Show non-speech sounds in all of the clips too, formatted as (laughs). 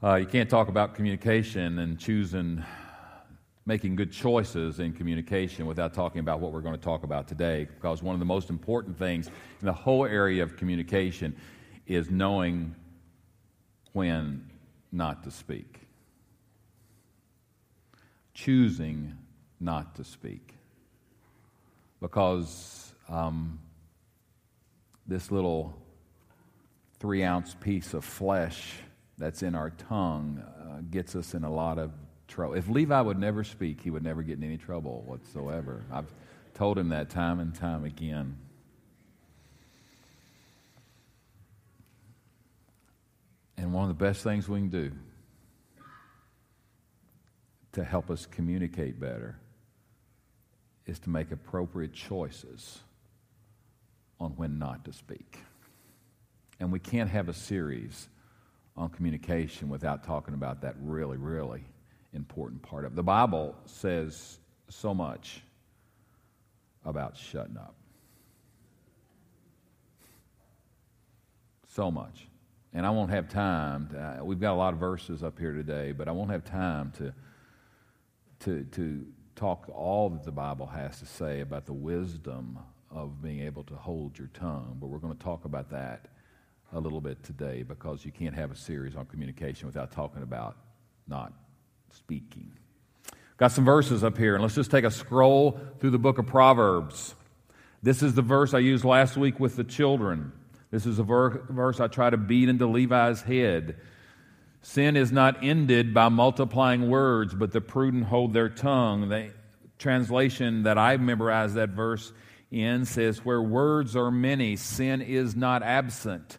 Uh, you can't talk about communication and choosing, making good choices in communication without talking about what we're going to talk about today. Because one of the most important things in the whole area of communication is knowing when not to speak, choosing not to speak. Because um, this little three ounce piece of flesh that's in our tongue uh, gets us in a lot of trouble. If Levi would never speak, he would never get in any trouble whatsoever. I've told him that time and time again. And one of the best things we can do to help us communicate better is to make appropriate choices on when not to speak. And we can't have a series on communication without talking about that really, really important part of it. The Bible says so much about shutting up. So much. And I won't have time. To, uh, we've got a lot of verses up here today, but I won't have time to, to, to talk all that the Bible has to say about the wisdom of being able to hold your tongue. But we're going to talk about that a little bit today because you can't have a series on communication without talking about not speaking. Got some verses up here, and let's just take a scroll through the book of Proverbs. This is the verse I used last week with the children. This is a ver- verse I try to beat into Levi's head. Sin is not ended by multiplying words, but the prudent hold their tongue. The translation that I memorized that verse in says, Where words are many, sin is not absent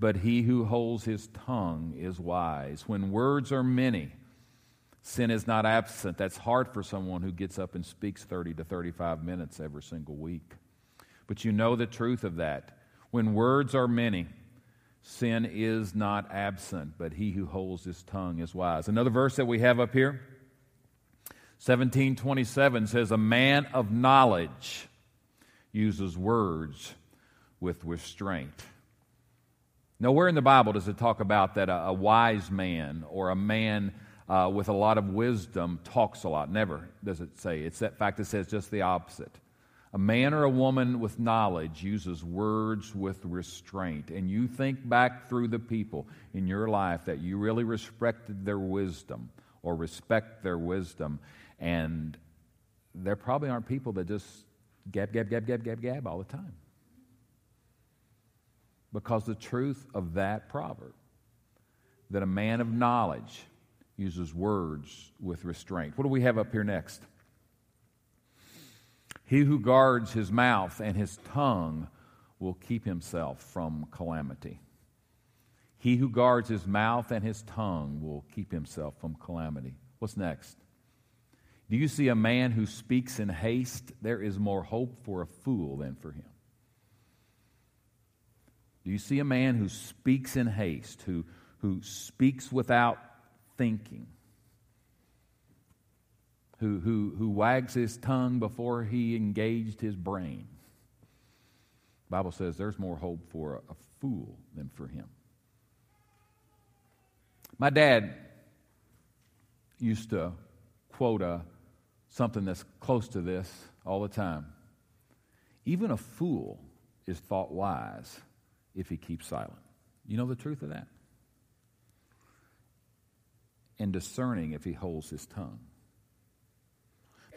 but he who holds his tongue is wise. When words are many, sin is not absent. That's hard for someone who gets up and speaks 30 to 35 minutes every single week. But you know the truth of that. When words are many, sin is not absent, but he who holds his tongue is wise. Another verse that we have up here, 1727 says, A man of knowledge uses words with restraint. Nowhere in the Bible does it talk about that a, a wise man or a man uh, with a lot of wisdom talks a lot. Never does it say. It's that fact it says just the opposite. A man or a woman with knowledge uses words with restraint. And you think back through the people in your life that you really respected their wisdom or respect their wisdom. And there probably aren't people that just gab, gab, gab, gab, gab, gab all the time because the truth of that proverb that a man of knowledge uses words with restraint. What do we have up here next? He who guards his mouth and his tongue will keep himself from calamity. He who guards his mouth and his tongue will keep himself from calamity. What's next? Do you see a man who speaks in haste? There is more hope for a fool than for him. Do you see a man who speaks in haste, who, who speaks without thinking, who, who, who wags his tongue before he engaged his brain? The Bible says there's more hope for a, a fool than for him. My dad used to quote a, something that's close to this all the time. Even a fool is thought wise if he keeps silent. You know the truth of that? And discerning if he holds his tongue.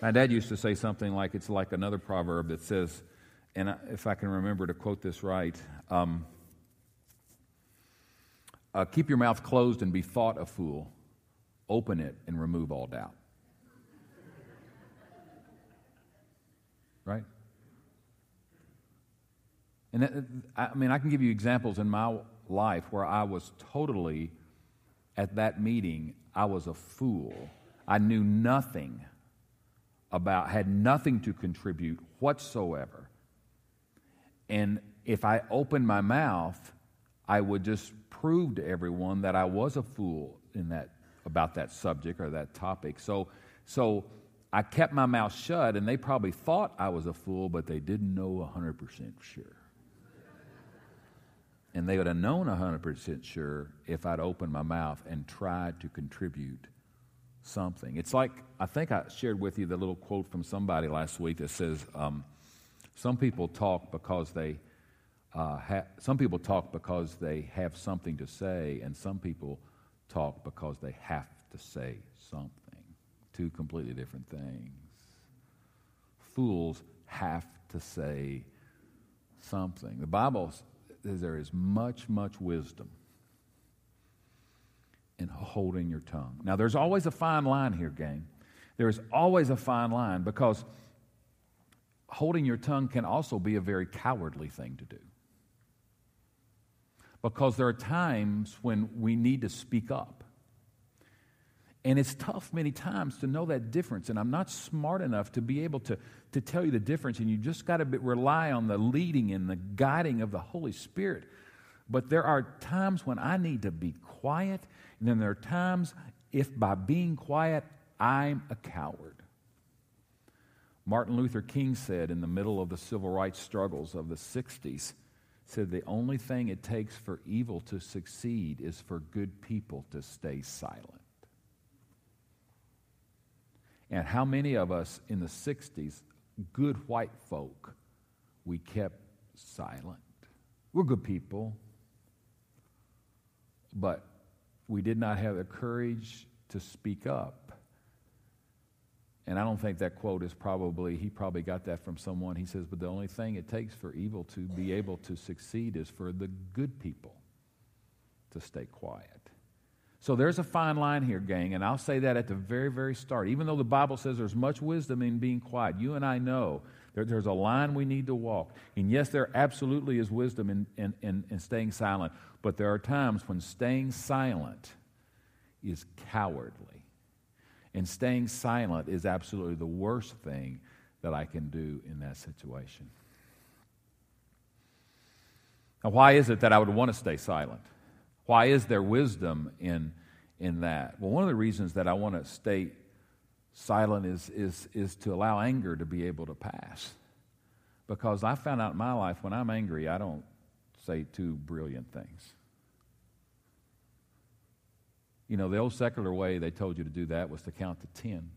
My dad used to say something like it's like another proverb that says, and if I can remember to quote this right, um, uh, keep your mouth closed and be thought a fool, open it and remove all doubt. Right? And I mean, I can give you examples in my life where I was totally, at that meeting, I was a fool. I knew nothing about, had nothing to contribute whatsoever. And if I opened my mouth, I would just prove to everyone that I was a fool in that, about that subject or that topic. So, so I kept my mouth shut, and they probably thought I was a fool, but they didn't know 100% sure. And they would have known 100% sure if I'd opened my mouth and tried to contribute something. It's like, I think I shared with you the little quote from somebody last week that says, um, Some people talk because they. Uh, ha- some people talk because they have something to say, and some people talk because they have to say something. Two completely different things. Fools have to say something. The Bible there is much, much wisdom in holding your tongue. Now, there's always a fine line here, gang. There is always a fine line because holding your tongue can also be a very cowardly thing to do. Because there are times when we need to speak up. And it's tough many times to know that difference. And I'm not smart enough to be able to, to tell you the difference. And you just got to rely on the leading and the guiding of the Holy Spirit. But there are times when I need to be quiet. And then there are times if by being quiet, I'm a coward. Martin Luther King said in the middle of the civil rights struggles of the 60s, said the only thing it takes for evil to succeed is for good people to stay silent. And how many of us in the 60s, good white folk, we kept silent? We're good people, but we did not have the courage to speak up. And I don't think that quote is probably, he probably got that from someone. He says, but the only thing it takes for evil to be able to succeed is for the good people to stay quiet. So there's a fine line here, gang, and I'll say that at the very, very start. Even though the Bible says there's much wisdom in being quiet, you and I know there, there's a line we need to walk. And yes, there absolutely is wisdom in, in, in, in staying silent, but there are times when staying silent is cowardly. And staying silent is absolutely the worst thing that I can do in that situation. Now, why is it that I would want to stay silent? Why is there wisdom in, in that? Well, one of the reasons that I want to stay silent is, is, is to allow anger to be able to pass. Because I found out in my life when I'm angry, I don't say two brilliant things. You know, the old secular way they told you to do that was to count to 10.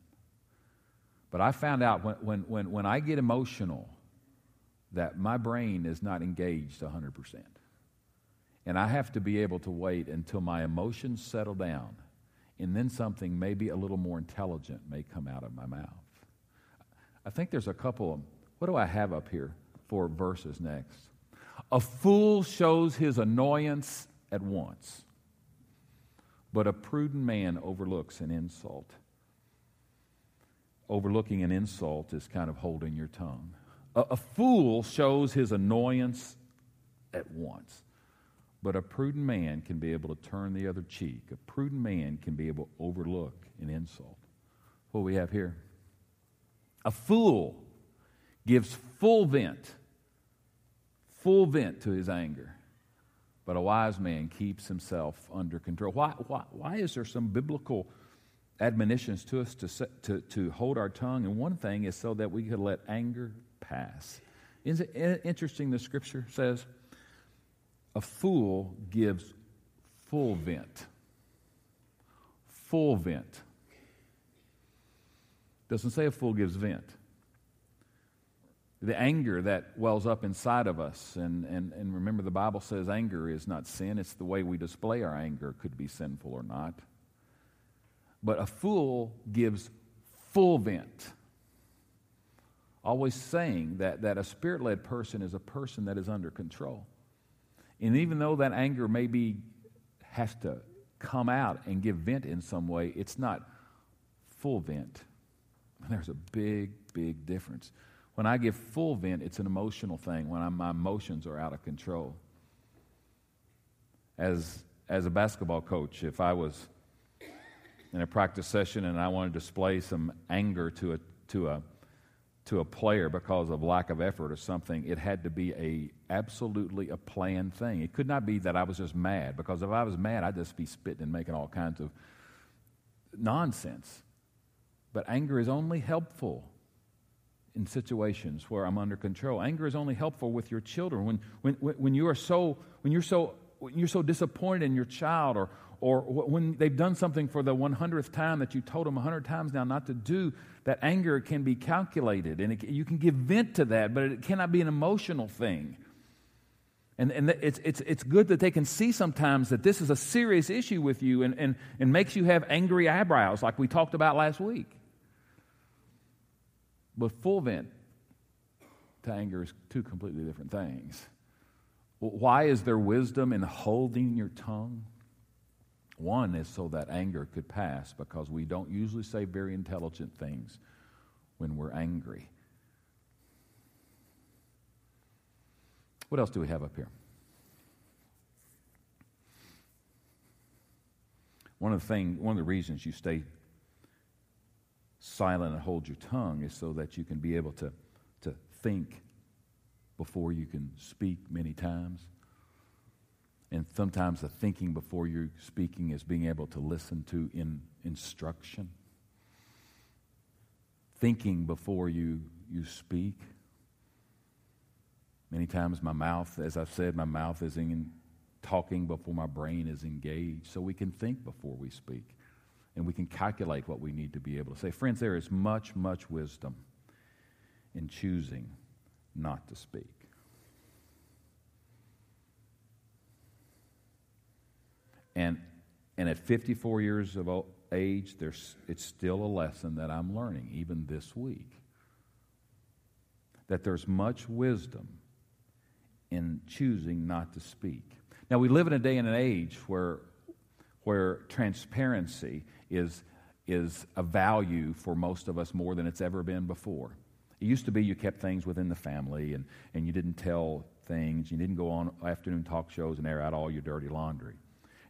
But I found out when, when, when, when I get emotional that my brain is not engaged 100%. And I have to be able to wait until my emotions settle down, and then something maybe a little more intelligent may come out of my mouth. I think there's a couple of, what do I have up here for verses next? A fool shows his annoyance at once, but a prudent man overlooks an insult. Overlooking an insult is kind of holding your tongue. A, a fool shows his annoyance at once. But a prudent man can be able to turn the other cheek. A prudent man can be able to overlook an insult. What we have here? A fool gives full vent, full vent to his anger. But a wise man keeps himself under control. Why, why, why is there some biblical admonitions to us to, set, to, to hold our tongue? And one thing is so that we could let anger pass. Isn't it interesting the scripture says? A fool gives full vent. Full vent. Doesn't say a fool gives vent. The anger that wells up inside of us, and, and, and remember the Bible says anger is not sin, it's the way we display our anger could be sinful or not. But a fool gives full vent. Always saying that, that a spirit led person is a person that is under control. And even though that anger maybe has to come out and give vent in some way, it's not full vent. (laughs) There's a big, big difference. When I give full vent, it's an emotional thing, when I'm, my emotions are out of control. As, as a basketball coach, if I was in a practice session and I wanted to display some anger to a, to a to a player because of lack of effort or something, it had to be a absolutely a planned thing. It could not be that I was just mad because if I was mad, I'd just be spitting and making all kinds of nonsense. But anger is only helpful in situations where I'm under control. Anger is only helpful with your children. When, when, when, you are so, when, you're so, when you're so disappointed in your child or, or when they've done something for the 100th time that you told them 100 times now not to do, that anger can be calculated and it, you can give vent to that, but it cannot be an emotional thing. And, and it's, it's, it's good that they can see sometimes that this is a serious issue with you and, and, and makes you have angry eyebrows, like we talked about last week. But full vent to anger is two completely different things. Why is there wisdom in holding your tongue? One is so that anger could pass because we don't usually say very intelligent things when we're angry. What else do we have up here? One of the thing, one of the reasons you stay silent and hold your tongue is so that you can be able to, to think before you can speak many times. And sometimes the thinking before you're speaking is being able to listen to in instruction. Thinking before you, you speak. Many times my mouth, as I've said, my mouth is in talking before my brain is engaged. So we can think before we speak. And we can calculate what we need to be able to say. Friends, there is much, much wisdom in choosing not to speak. And, and at 54 years of age, there's, it's still a lesson that I'm learning, even this week. That there's much wisdom in choosing not to speak. Now, we live in a day and an age where, where transparency is, is a value for most of us more than it's ever been before. It used to be you kept things within the family and, and you didn't tell things. You didn't go on afternoon talk shows and air out all your dirty laundry.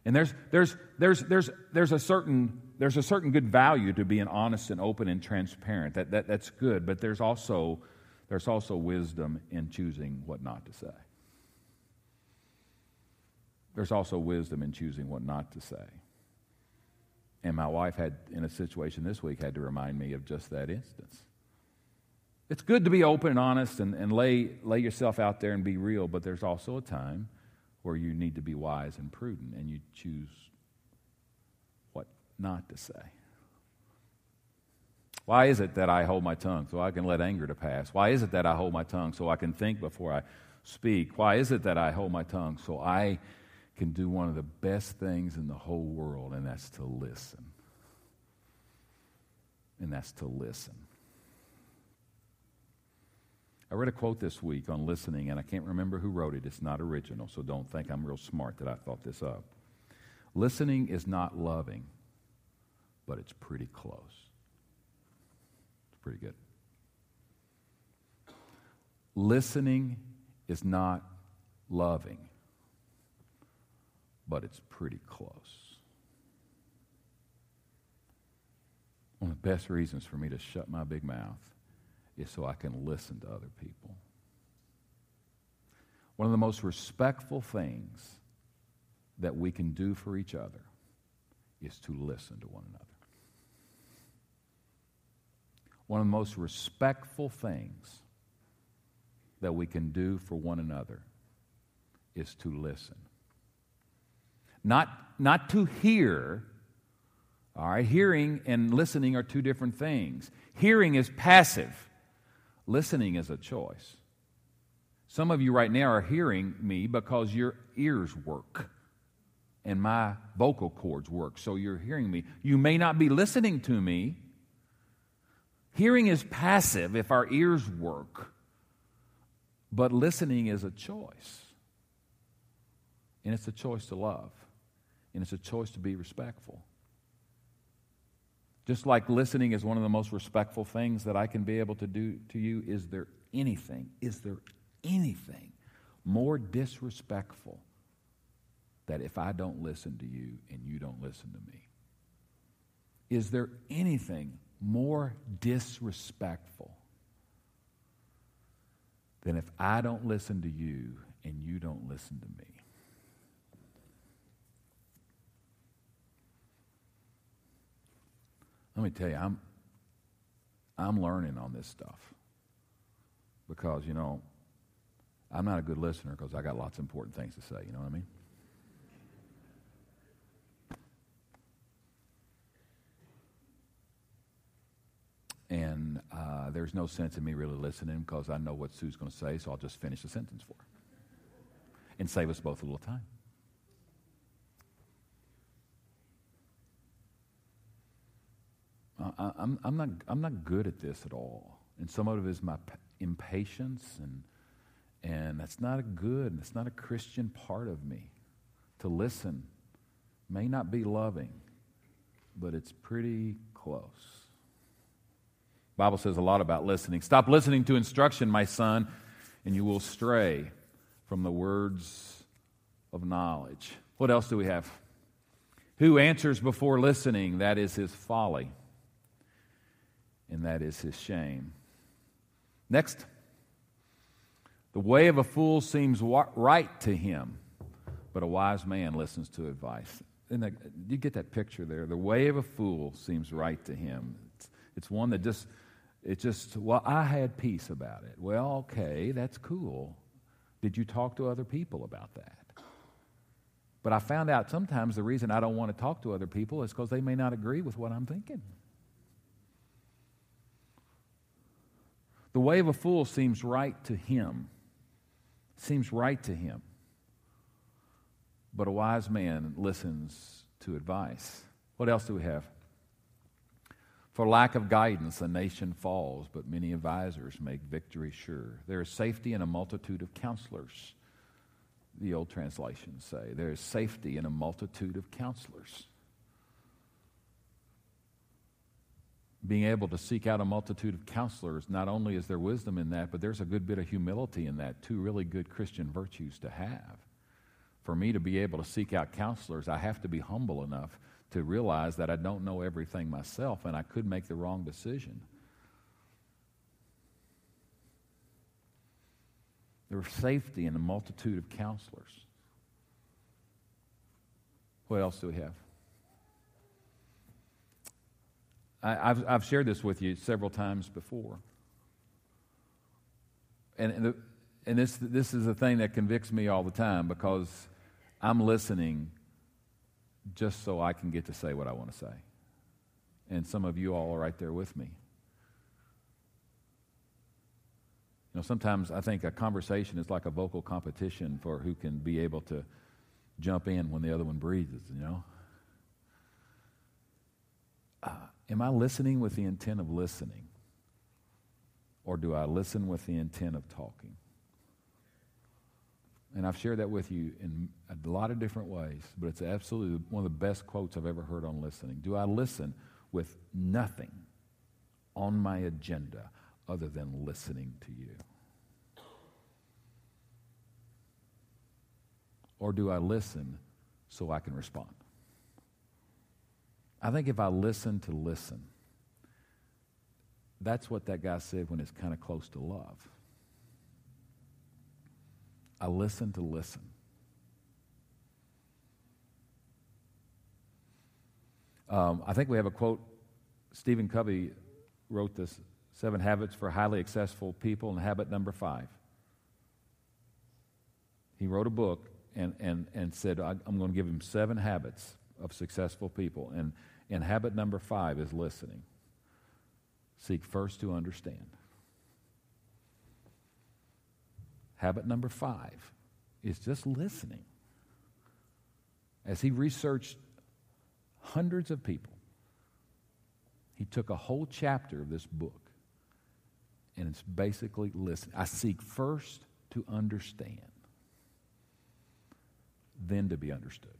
And there's, there's, there's, there's, there's, a certain, there's a certain good value to being honest and open and transparent. That, that, that's good, but there's also, there's also wisdom in choosing what not to say. There's also wisdom in choosing what not to say. And my wife had, in a situation this week, had to remind me of just that instance. It's good to be open and honest and, and lay, lay yourself out there and be real, but there's also a time where you need to be wise and prudent and you choose what not to say. Why is it that I hold my tongue so I can let anger to pass? Why is it that I hold my tongue so I can think before I speak? Why is it that I hold my tongue so I can do one of the best things in the whole world, and that's to listen? And that's to listen. I read a quote this week on listening, and I can't remember who wrote it. It's not original, so don't think I'm real smart that I thought this up. Listening is not loving, but it's pretty close. It's pretty good. Listening is not loving, but it's pretty close. One of the best reasons for me to shut my big mouth is so I can listen to other people. One of the most respectful things that we can do for each other is to listen to one another. One of the most respectful things that we can do for one another is to listen. Not, not to hear. All right, hearing and listening are two different things. Hearing is passive. Listening is a choice. Some of you right now are hearing me because your ears work and my vocal cords work, so you're hearing me. You may not be listening to me. Hearing is passive if our ears work, but listening is a choice. And it's a choice to love, and it's a choice to be respectful. Just like listening is one of the most respectful things that I can be able to do to you, is there anything, is there anything more disrespectful that if I don't listen to you and you don't listen to me? Is there anything more disrespectful than if I don't listen to you and you don't listen to me? Let me tell you, I'm, I'm learning on this stuff. because, you know, I'm not a good listener because I got lots of important things to say. You know what I mean? And uh, there's no sense in me really listening because I know what Sue's going to say, so I'll just finish the sentence for her and save us both a little time. I, I'm, I'm, not, I'm not good at this at all. And some of it is my impatience, and, and that's not a good, that's not a Christian part of me. To listen may not be loving, but it's pretty close. Bible says a lot about listening. Stop listening to instruction, my son, and you will stray from the words of knowledge. What else do we have? Who answers before listening? That is his folly and that is his shame. Next, the way of a fool seems right to him, but a wise man listens to advice. That, you get that picture there. The way of a fool seems right to him. It's, it's one that just, it just, well, I had peace about it. Well, okay, that's cool. Did you talk to other people about that? But I found out sometimes the reason I don't want to talk to other people is because they may not agree with what I'm thinking. The way of a fool seems right to him, seems right to him. But a wise man listens to advice. What else do we have? For lack of guidance, a nation falls, but many advisers make victory sure. There is safety in a multitude of counselors, the old translations say. There is safety in a multitude of counselors. Being able to seek out a multitude of counselors, not only is there wisdom in that, but there's a good bit of humility in that, two really good Christian virtues to have. For me to be able to seek out counselors, I have to be humble enough to realize that I don't know everything myself and I could make the wrong decision. There is safety in a multitude of counselors. What else do we have? I, have I've shared this with you several times before. And, and, the, and this, this is a thing that convicts me all the time because I'm listening just so I can get to say what I want to say. And some of you all are right there with me. You know, sometimes I think a conversation is like a vocal competition for who can be able to jump in when the other one breathes, you know? Uh, Am I listening with the intent of listening? Or do I listen with the intent of talking? And I've shared that with you in a lot of different ways, but it's absolutely one of the best quotes I've ever heard on listening. Do I listen with nothing on my agenda other than listening to you? Or do I listen so I can respond? I think if I listen to listen, that's what that guy said when it's kind of close to love. I listen to listen. Um, I think we have a quote. Stephen Covey wrote this Seven Habits for Highly Successful People, and habit number five. He wrote a book and, and, and said, I'm going to give him seven habits of successful people. And, and habit number five is listening. Seek first to understand. Habit number five is just listening. As he researched hundreds of people, he took a whole chapter of this book and it's basically listen. I seek first to understand, then to be understood.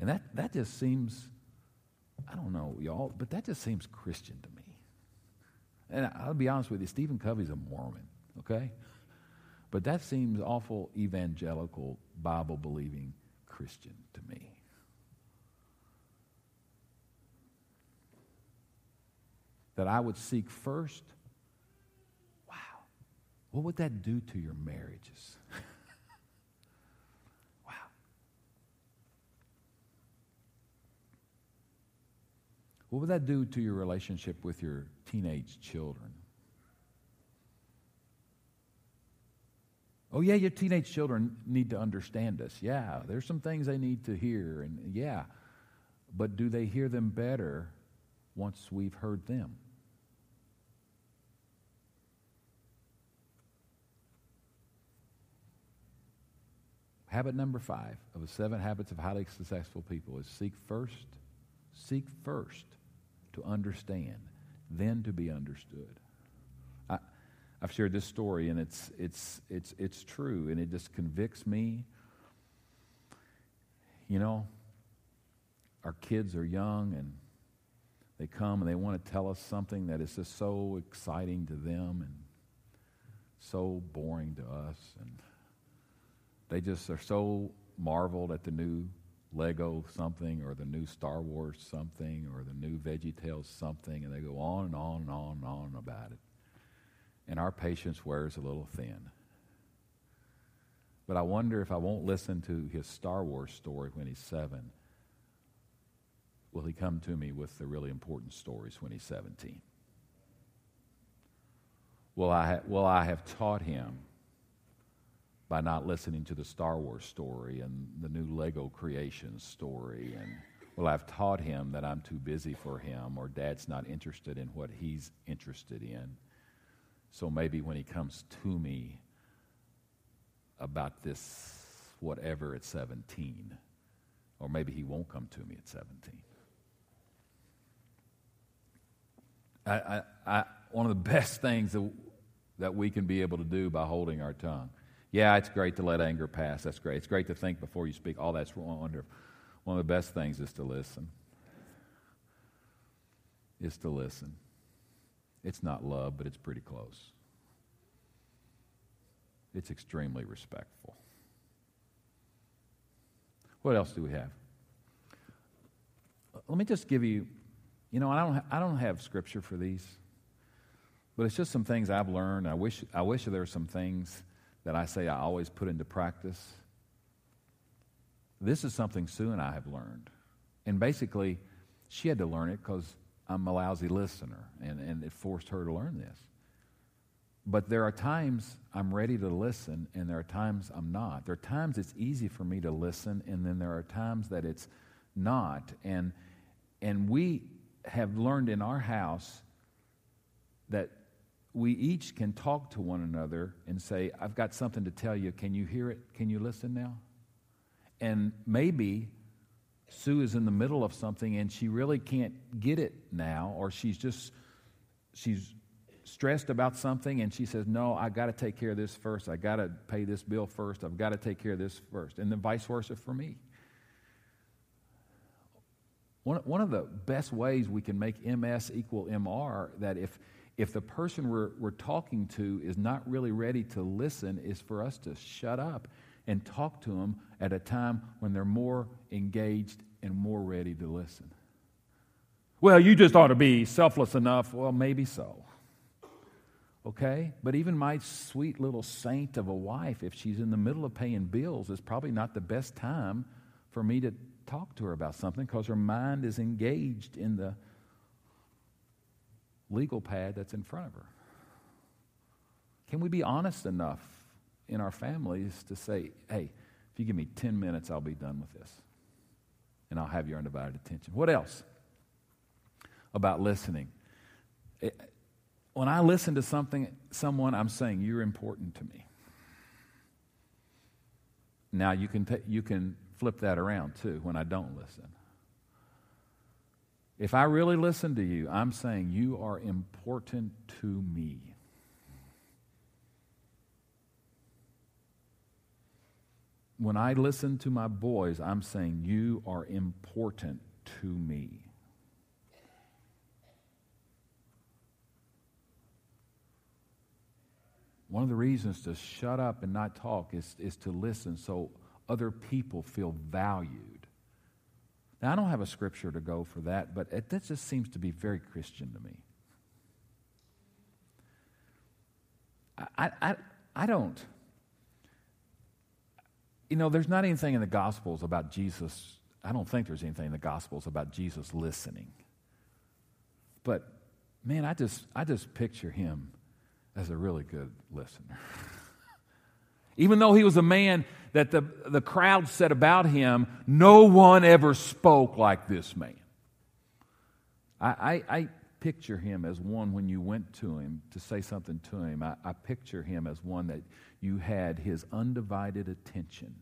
And that, that just seems, I don't know, y'all, but that just seems Christian to me. And I'll be honest with you, Stephen Covey's a Mormon, okay? But that seems awful evangelical, Bible believing Christian to me. That I would seek first, wow, what would that do to your marriages? What would that do to your relationship with your teenage children? Oh, yeah, your teenage children need to understand us. Yeah, there's some things they need to hear, and yeah. But do they hear them better once we've heard them? Habit number five of the seven habits of highly successful people is seek first, seek first to understand, then to be understood. I, have shared this story, and it's, it's, it's, it's true, and it just convicts me. You know, our kids are young, and they come and they want to tell us something that is just so exciting to them and so boring to us. And they just are so marveled at the new Lego something or the new Star Wars something or the new Veggie Tales something, and they go on and on and on and on about it. And our patience wears a little thin. But I wonder if I won't listen to his Star Wars story when he's seven, will he come to me with the really important stories when he's 17? Will I, ha- will I have taught him by not listening to the Star Wars story and the new Lego creation story. And well, I've taught him that I'm too busy for him or dad's not interested in what he's interested in. So maybe when he comes to me about this whatever at 17, or maybe he won't come to me at 17. I, I, I, one of the (laughs) best things that, that we can be able to do by holding our tongue yeah, it's great to let anger pass. That's great. It's great to think before you speak. All that's wonderful. One of the best things is to listen. Is to listen. It's not love, but it's pretty close. It's extremely respectful. What else do we have? Let me just give you, you know, I don't, I don't have scripture for these, but it's just some things I've learned. I wish, I wish there were some things that I say I always put into practice. This is something Sue and I have learned. And basically, she had to learn it because I'm a lousy listener, and, and it forced her to learn this. But there are times I'm ready to listen, and there are times I'm not. There are times it's easy for me to listen, and then there are times that it's not. And, and we have learned in our house that we each can talk to one another and say, I've got something to tell you. Can you hear it? Can you listen now? And maybe Sue is in the middle of something and she really can't get it now, or she's just, she's stressed about something and she says, No, I got to take care of this first. I got to pay this bill first. I've got to take care of this first. And then vice versa for me. One, one of the best ways we can make MS equal MR that if, if the person we're, we're talking to is not really ready to listen, is for us to shut up and talk to them at a time when they're more engaged and more ready to listen. Well, you just ought to be selfless enough. Well, maybe so. Okay? But even my sweet little saint of a wife, if she's in the middle of paying bills, is probably not the best time for me to talk to her about something because her mind is engaged in the legal pad that's in front of her? Can we be honest enough in our families to say, hey, if you give me 10 minutes, I'll be done with this? And I'll have your undivided attention. What else about listening? It, when I listen to something, someone, I'm saying, you're important to me. Now, you can, t- you can flip that around too when I don't listen. If I really listen to you, I'm saying you are important to me. When I listen to my boys, I'm saying you are important to me. One of the reasons to shut up and not talk is, is to listen so other people feel valued. Now, I don't have a scripture to go for that, but it, that just seems to be very Christian to me. I, I, I don't. You know, there's not anything in the Gospels about Jesus. I don't think there's anything in the Gospels about Jesus listening. But man, I just, I just picture him as a really good listener. (laughs) Even though he was a man that the, the crowd said about him, no one ever spoke like this man. I, I, I picture him as one when you went to him to say something to him. I, I picture him as one that you had his undivided attention.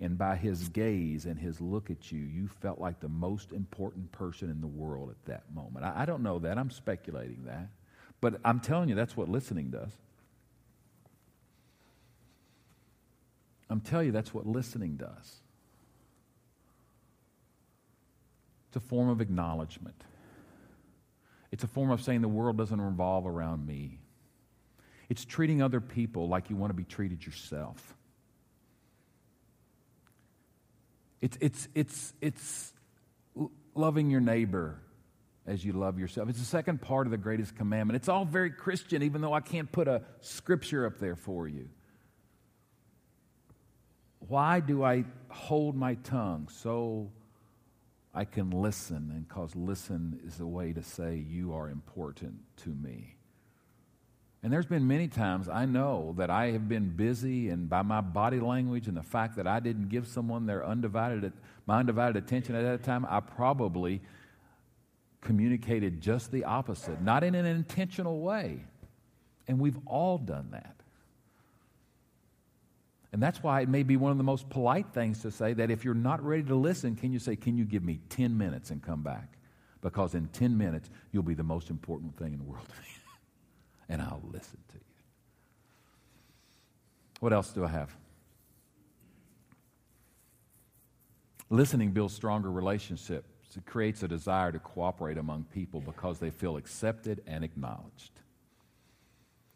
And by his gaze and his look at you, you felt like the most important person in the world at that moment. I, I don't know that. I'm speculating that. But I'm telling you, that's what listening does. I'm telling you, that's what listening does. It's a form of acknowledgement. It's a form of saying the world doesn't revolve around me. It's treating other people like you want to be treated yourself. It's, it's, it's, it's loving your neighbor as you love yourself. It's the second part of the greatest commandment. It's all very Christian, even though I can't put a scripture up there for you. Why do I hold my tongue? So I can listen, and because listen is a way to say, You are important to me. And there's been many times I know that I have been busy, and by my body language and the fact that I didn't give someone their undivided, my undivided attention at that time, I probably communicated just the opposite, not in an intentional way. And we've all done that. And that's why it may be one of the most polite things to say that if you're not ready to listen, can you say, Can you give me 10 minutes and come back? Because in 10 minutes, you'll be the most important thing in the world to me. (laughs) and I'll listen to you. What else do I have? Listening builds stronger relationships. It creates a desire to cooperate among people because they feel accepted and acknowledged.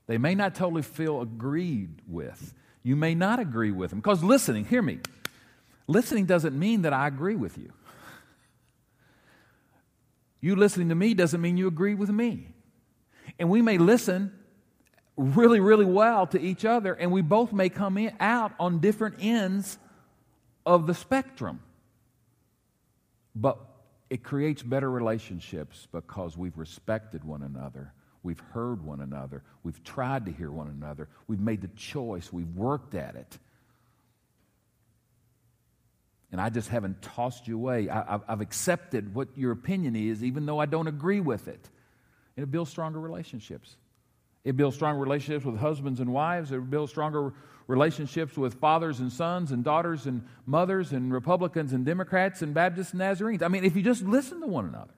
They may not totally feel agreed with, you may not agree with them. Because listening, hear me, listening doesn't mean that I agree with you. You listening to me doesn't mean you agree with me. And we may listen really, really well to each other, and we both may come in, out on different ends of the spectrum. But it creates better relationships because we've respected one another We've heard one another. We've tried to hear one another. We've made the choice. We've worked at it. And I just haven't tossed you away. I, have accepted what your opinion is, even though I don't agree with it. And it builds stronger relationships. It builds stronger relationships with husbands and wives. It builds stronger relationships with fathers and sons and daughters and mothers and Republicans and Democrats and Baptists and Nazarenes. I mean, if you just listen to one another,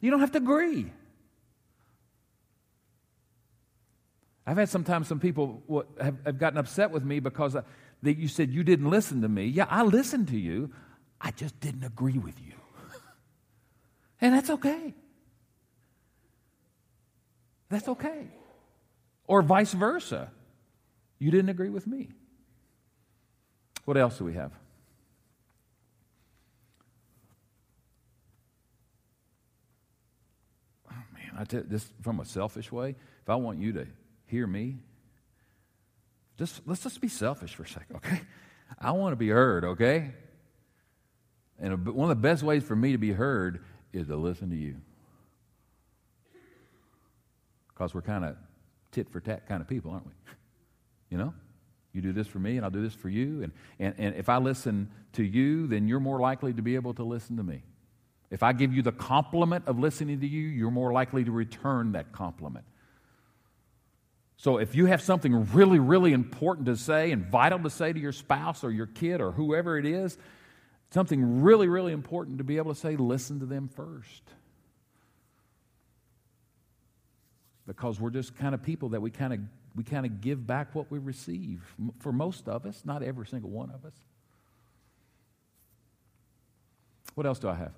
you don't have to agree. I've had sometimes some people have, have gotten upset with me because uh, that you said you didn't listen to me. Yeah, I listened to you. I just didn't agree with you. (laughs) and that's okay. That's okay. Or vice versa. You didn't agree with me. What else do we have? Oh man, I tell this from a selfish way. If I want you to hear me? Just let's just be selfish for a second, okay? I want to be heard, okay? And one of the best ways for me to be heard is to listen to you. Because we're kind of tit for tat kind of people, aren't we? You know? You do this for me, and I'll do this for you. And, and, and if I listen to you, then you're more likely to be able to listen to me. If I give you the compliment of listening to you, you're more likely to return that compliment. So if you have something really, really important to say and vital to say to your spouse or your kid or whoever it is, something really, really important to be able to say, listen to them first. Because we're just kind of people that we kind of we kind of give back what we receive. For most of us, not every single one of us. What else do I have?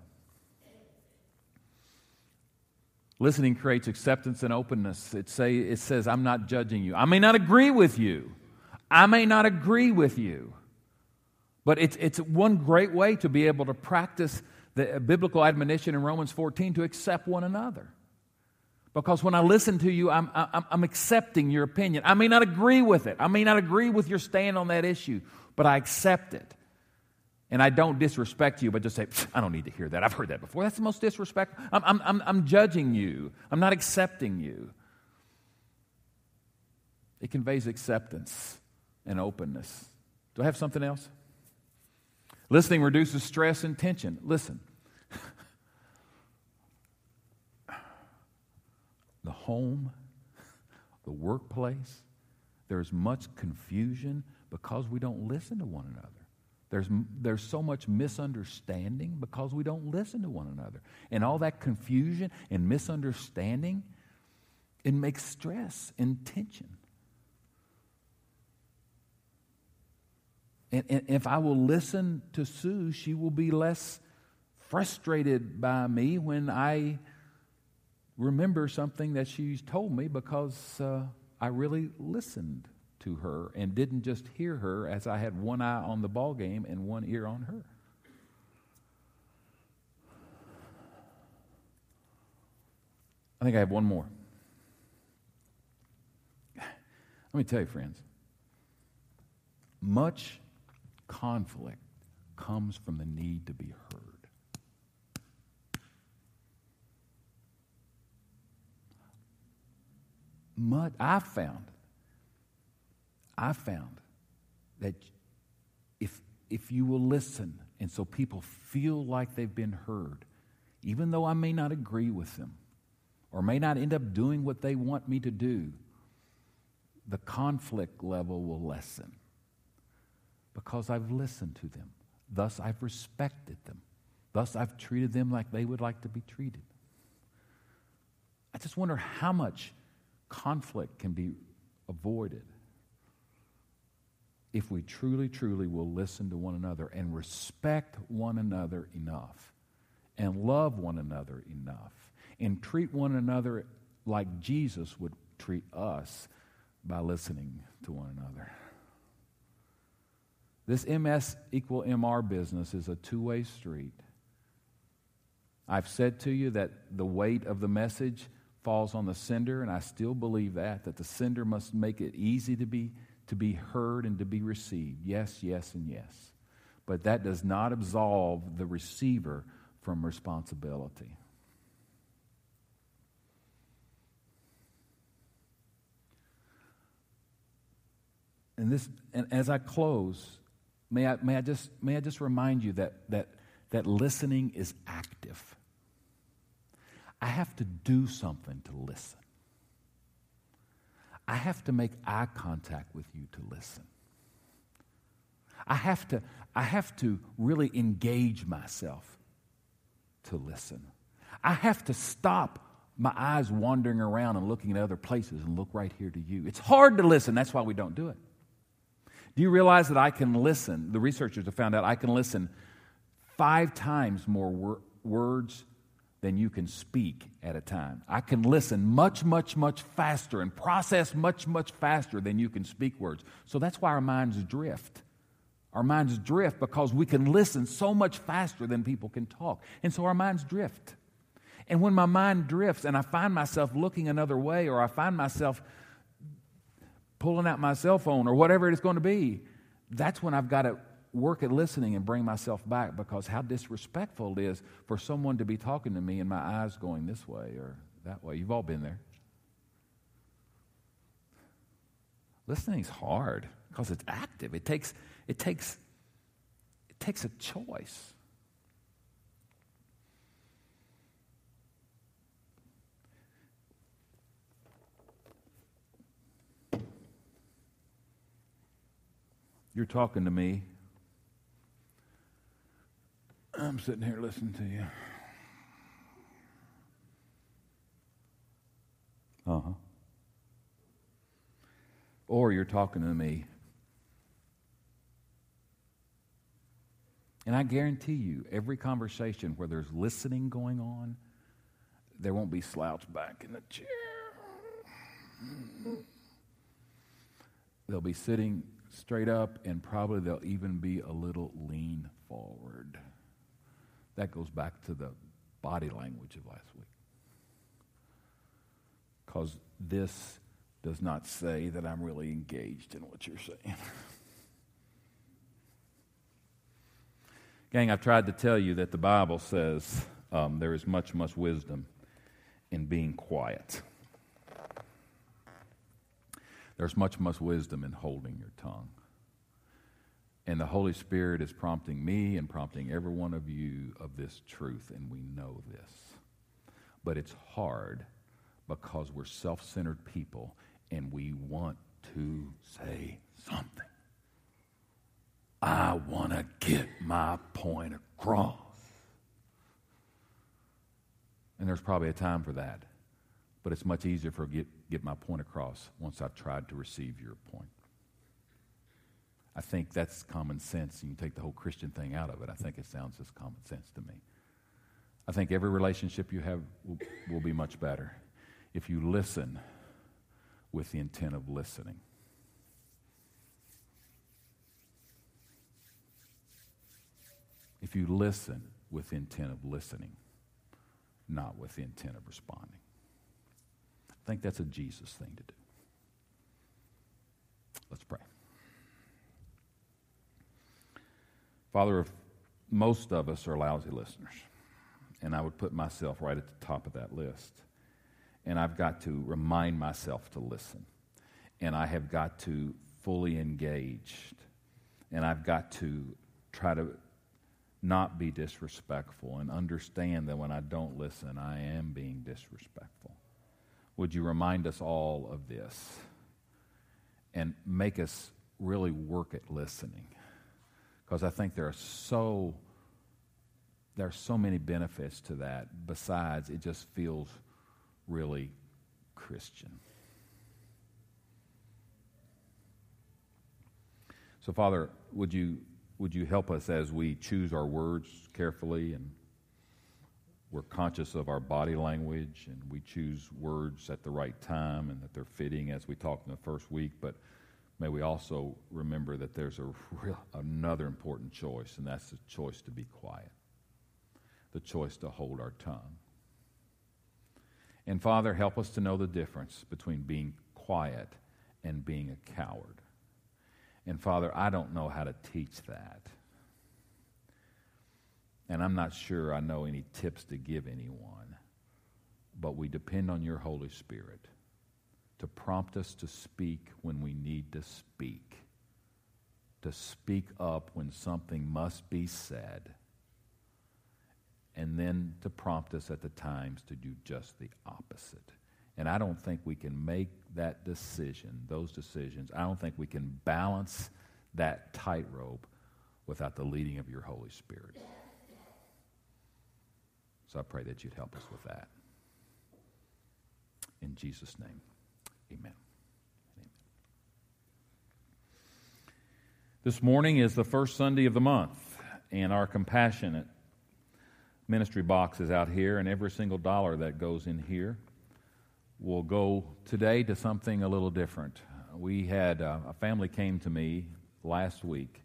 Listening creates acceptance and openness. It, say, it says, I'm not judging you. I may not agree with you. I may not agree with you. But it's, it's one great way to be able to practice the uh, biblical admonition in Romans 14 to accept one another. Because when I listen to you, I'm, I'm, I'm accepting your opinion. I may not agree with it, I may not agree with your stand on that issue, but I accept it. And I don't disrespect you, but just say, I don't need to hear that. I've heard that before. That's the most disrespectful. I'm, I'm, I'm, I'm judging you, I'm not accepting you. It conveys acceptance. and openness. Do I have something else? Listening reduces stress and tension. Listen. the home, the workplace, there's much confusion because we don't listen to one another. There's, there's so much misunderstanding because we don't listen to one another. And all that confusion and misunderstanding, it makes stress and tension. And, and if I will listen to Sue, she will be less frustrated by me when I remember something that she's told me because uh, I really listened to her and didn't just hear her as I had one eye on the ball game and one ear on her. I think I have one more. Let me tell you, friends, much conflict comes from the need to be heard. Much, I found, I found that if, if you will listen, and so people feel like they've been heard, even though I may not agree with them or may not end up doing what they want me to do, the conflict level will lessen because I've listened to them. Thus, I've respected them. Thus, I've treated them like they would like to be treated. I just wonder how much conflict can be avoided if we truly, truly will listen to one another and respect one another enough and love one another enough and treat one another like Jesus would treat us by listening to one another. This MS equal MR business is a two way street. I've said to you that the weight of the message falls on the sender, and I still believe that, that the sender must make it easy to be, to be heard and to be received. Yes, yes, and yes. But that does not absolve the receiver from responsibility. And this and as I close, May I, may I, just, may I just remind you that, that, that listening is active. I have to do something to listen. I have to make eye contact with you to listen. I have to, I have to really engage myself to listen. I have to stop my eyes wandering around and looking at other places and look right here to you. It's hard to listen. That's why we don't do it. Do you realize that I can listen? The researchers have found out I can listen five times more wor- words than you can speak at a time. I can listen much, much, much faster and process much, much faster than you can speak words. So that's why our minds drift. Our minds drift because we can listen so much faster than people can talk. And so our minds drift. And when my mind drifts and I find myself looking another way or I find myself pulling out my cell phone or whatever it's going to be, that's when I've got to work at listening and bring myself back because how disrespectful it is for someone to be talking to me and my eyes going this way or that way. You've all been there. Listening's hard because it's active. It takes, it takes, it takes a choice. You're talking to me. I'm sitting here listening to you. Uh huh. Or you're talking to me. And I guarantee you, every conversation where there's listening going on, there won't be slouched back in the chair. They'll be sitting straight up, and probably they'll even be a little lean forward. That goes back to the body language of last week. Because this does not say that I'm really engaged in what you're saying. (laughs) Gang, I've tried to tell you that the Bible says um, there is much, much wisdom in being quiet. There's much, much wisdom in holding your tongue. And the Holy Spirit is prompting me and prompting every one of you of this truth, and we know this. But it's hard because we're self centered people and we want to say something. I want to get my point across. And there's probably a time for that. But it's much easier for get get my point across once I've tried to receive your point. I think that's common sense. You can take the whole Christian thing out of it. I think it sounds just common sense to me. I think every relationship you have will, will be much better if you listen with the intent of listening. If you listen with the intent of listening, not with the intent of responding. I think that's a Jesus thing to do. Let's pray. Father, most of us are lousy listeners, and I would put myself right at the top of that list, and I've got to remind myself to listen, and I have got to fully engage, and I've got to try to not be disrespectful and understand that when I don't listen, I am being disrespectful. Would you remind us all of this and make us really work at listening? Because I think there are so there are so many benefits to that. Besides, it just feels really Christian. So, Father, would you would you help us as we choose our words carefully and we're conscious of our body language and we choose words at the right time and that they're fitting as we talked in the first week. But may we also remember that there's a real, another important choice, and that's the choice to be quiet, the choice to hold our tongue. And Father, help us to know the difference between being quiet and being a coward. And Father, I don't know how to teach that. And I'm not sure I know any tips to give anyone, but we depend on your Holy Spirit to prompt us to speak when we need to speak, to speak up when something must be said, and then to prompt us at the times to do just the opposite. And I don't think we can make that decision, those decisions, I don't think we can balance that tightrope without the leading of your Holy Spirit. So I pray that you'd help us with that. In Jesus' name, amen. amen. This morning is the first Sunday of the month, and our compassionate ministry box is out here, and every single dollar that goes in here will go today to something a little different. We had uh, a family came to me last week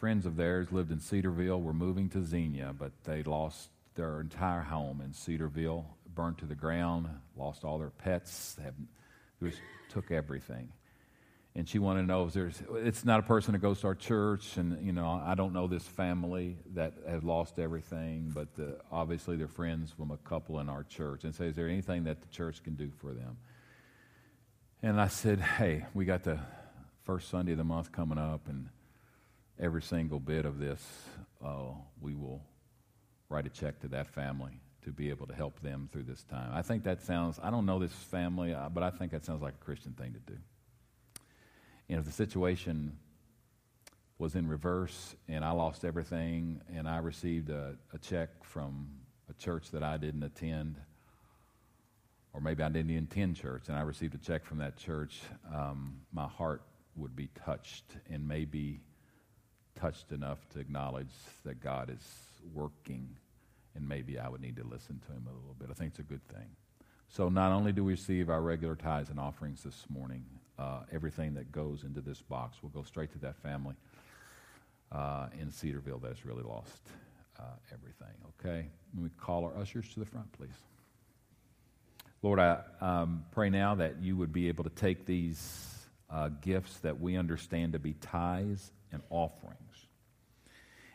friends of theirs lived in Cedarville, were moving to Xenia, but they lost their entire home in Cedarville, burnt to the ground, lost all their pets, have, was, took everything. And she wanted to know if there's, it's not a person that goes to our church, and, you know, I don't know this family that has lost everything, but the, obviously they're friends from a couple in our church. And say, is there anything that the church can do for them? And I said, hey, we got the first Sunday of the month coming up, and every single bit of this, uh, we will write a check to that family to be able to help them through this time. I think that sounds, I don't know this family, uh, but I think that sounds like a Christian thing to do. And if the situation was in reverse and I lost everything and I received a, a check from a church that I didn't attend, or maybe I didn't attend church and I received a check from that church, um, my heart would be touched and maybe touched enough to acknowledge that God is working, and maybe I would need to listen to him a little bit. I think it's a good thing. So, not only do we receive our regular tithes and offerings this morning, uh, everything that goes into this box will go straight to that family uh, in Cedarville that's really lost uh, everything. Okay? When we call our ushers to the front, please. Lord, I um, pray now that you would be able to take these uh, gifts that we understand to be tithes and offerings.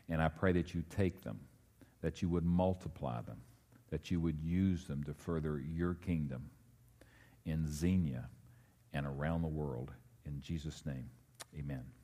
And I pray that you take them, that you would multiply them, that you would use them to further your kingdom in Xenia and around the world. In Jesus' name, amen.